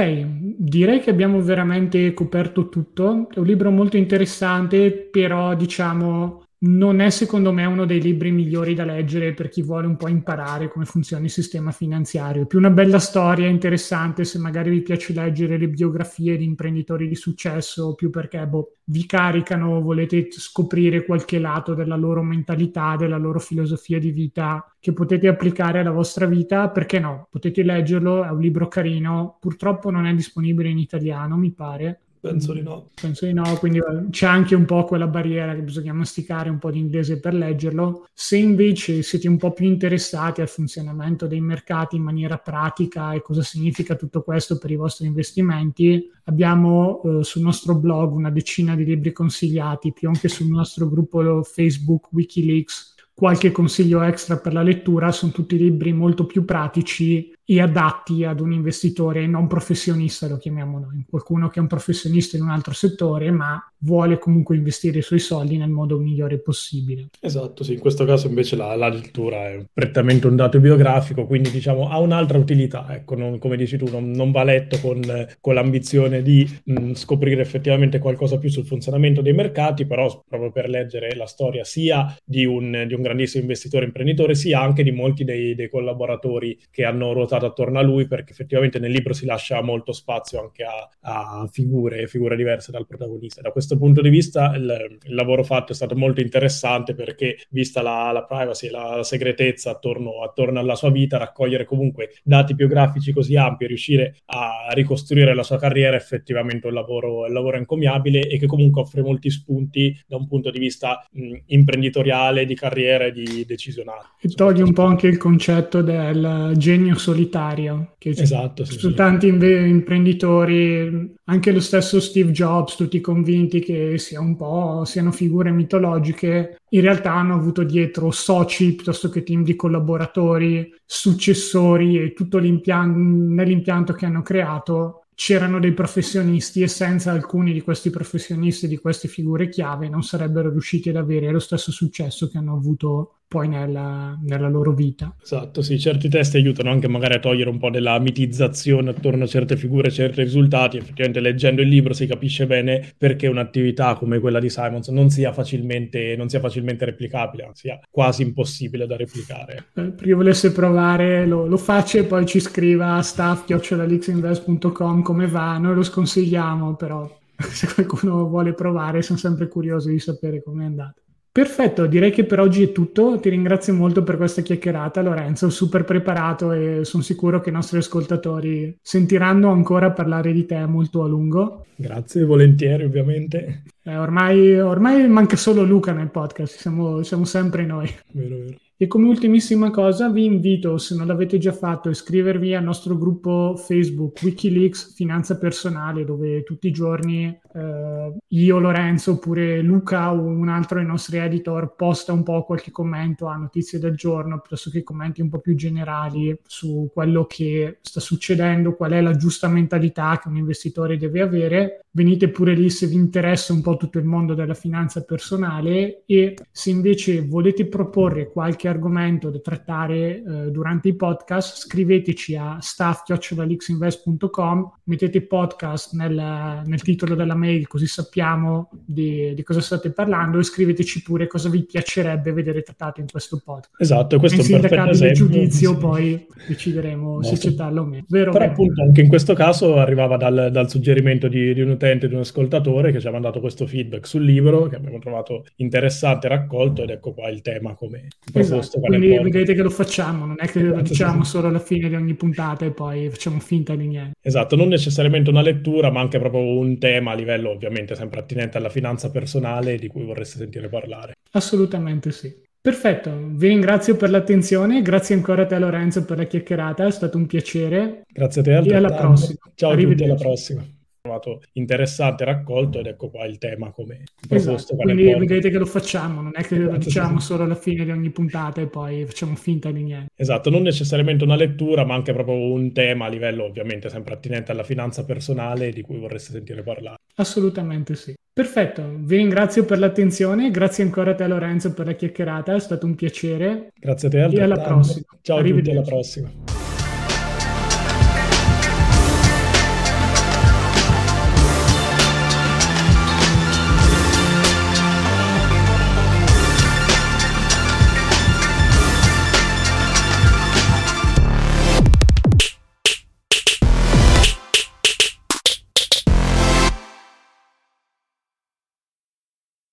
direi che abbiamo veramente coperto tutto. È un libro molto interessante, però diciamo non è secondo me uno dei libri migliori da leggere per chi vuole un po' imparare come funziona il sistema finanziario. È più una bella storia interessante se magari vi piace leggere le biografie di imprenditori di successo, più perché boh, vi caricano, volete scoprire qualche lato della loro mentalità, della loro filosofia di vita che potete applicare alla vostra vita, perché no? Potete leggerlo, è un libro carino, purtroppo non è disponibile in italiano, mi pare Penso di no. Penso di no, quindi eh, c'è anche un po' quella barriera che bisogna masticare un po' di inglese per leggerlo. Se invece siete un po' più interessati al funzionamento dei mercati in maniera pratica e cosa significa tutto questo per i vostri investimenti, abbiamo eh, sul nostro blog una decina di libri consigliati, più anche sul nostro gruppo Facebook Wikileaks qualche consiglio extra per la lettura, sono tutti libri molto più pratici e adatti ad un investitore non professionista, lo chiamiamo noi, qualcuno che è un professionista in un altro settore, ma vuole comunque investire i suoi soldi nel modo migliore possibile. Esatto, sì, in questo caso invece la, la lettura è prettamente un dato biografico, quindi diciamo ha un'altra utilità, ecco, non, come dici tu, non, non va letto con, con l'ambizione di mh, scoprire effettivamente qualcosa più sul funzionamento dei mercati, però proprio per leggere la storia sia di un, di un grandissimo investitore imprenditore, sia anche di molti dei, dei collaboratori che hanno ruotato portato attorno a lui perché effettivamente nel libro si lascia molto spazio anche a, a figure, figure diverse dal protagonista. Da questo punto di vista il, il lavoro fatto è stato molto interessante perché vista la, la privacy e la, la segretezza attorno, attorno, alla sua vita, raccogliere comunque dati biografici così ampi e riuscire a ricostruire la sua carriera è effettivamente un lavoro, un lavoro encomiabile e che comunque offre molti spunti da un punto di vista mh, imprenditoriale, di carriera e di decisionale. E toglie un po' anche il concetto del genio solitario solitario. Che esatto, sì, su sì. tanti inve- imprenditori, anche lo stesso Steve Jobs, tutti convinti che sia un po', siano figure mitologiche, in realtà hanno avuto dietro soci piuttosto che team di collaboratori, successori e tutto l'impianto, nell'impianto che hanno creato c'erano dei professionisti e senza alcuni di questi professionisti, di queste figure chiave, non sarebbero riusciti ad avere lo stesso successo che hanno avuto poi nella, nella, loro vita. Esatto, sì, certi testi aiutano anche magari a togliere un po' della mitizzazione attorno a certe figure, certi risultati. Effettivamente leggendo il libro si capisce bene perché un'attività come quella di Simons non sia facilmente, non sia facilmente replicabile, sia quasi impossibile da replicare. Eh, per chi volesse provare lo, lo faccia e poi ci scriva a staff.lixinvest.com come va, noi lo sconsigliamo, però se qualcuno vuole provare sono sempre curioso di sapere come è andato. Perfetto, direi che per oggi è tutto. Ti ringrazio molto per questa chiacchierata, Lorenzo. Super preparato e sono sicuro che i nostri ascoltatori sentiranno ancora parlare di te molto a lungo. Grazie, volentieri, ovviamente. Eh, ormai, ormai, manca solo Luca nel podcast, siamo, siamo sempre noi. Vero, vero. E come ultimissima cosa vi invito, se non l'avete già fatto, a iscrivervi al nostro gruppo Facebook Wikileaks Finanza Personale, dove tutti i giorni eh, io, Lorenzo, oppure Luca o un altro dei nostri editor posta un po' qualche commento a notizie del giorno, piuttosto che commenti un po' più generali su quello che sta succedendo, qual è la giusta mentalità che un investitore deve avere. Venite pure lì se vi interessa un po' tutto il mondo della finanza personale e se invece volete proporre qualche argomento da trattare eh, durante i podcast, scriveteci a staff.lixinvest.com, mettete podcast nel, nel, titolo della mail così sappiamo di, di, cosa state parlando e scriveteci pure cosa vi piacerebbe vedere trattato in questo podcast. Esatto, questo è un perfetto esempio. giudizio poi decideremo se accettarlo o meno. Vero, Però appunto anche in questo caso arrivava dal, dal suggerimento di, di, un utente, di un ascoltatore che ci ha mandato questo feedback sul libro che abbiamo trovato interessante, raccolto ed ecco qua il tema come esatto esatto, quindi vedete che lo facciamo, non è che lo diciamo solo alla fine di ogni puntata e poi facciamo finta di niente. Esatto, non necessariamente una lettura, ma anche proprio un tema a livello ovviamente sempre attinente alla finanza personale di cui vorreste sentire parlare. Assolutamente sì. Perfetto, vi ringrazio per l'attenzione, grazie ancora a te Lorenzo per la chiacchierata, è stato un piacere. Grazie a te. E alla prossima. Ciao a tutti, alla prossima trovato interessante raccolto ed ecco qua il tema come proposto. Esatto, quindi vedete che lo facciamo, non è che lo diciamo solo alla fine di ogni puntata e poi facciamo finta di niente. Esatto, non necessariamente una lettura, ma anche proprio un tema a livello ovviamente sempre attinente alla finanza personale di cui vorreste sentire parlare. Assolutamente sì. Perfetto, vi ringrazio per l'attenzione, grazie ancora a te Lorenzo per la chiacchierata, è stato un piacere. Grazie a te. E alla prossima. Ciao a tutti, alla prossima.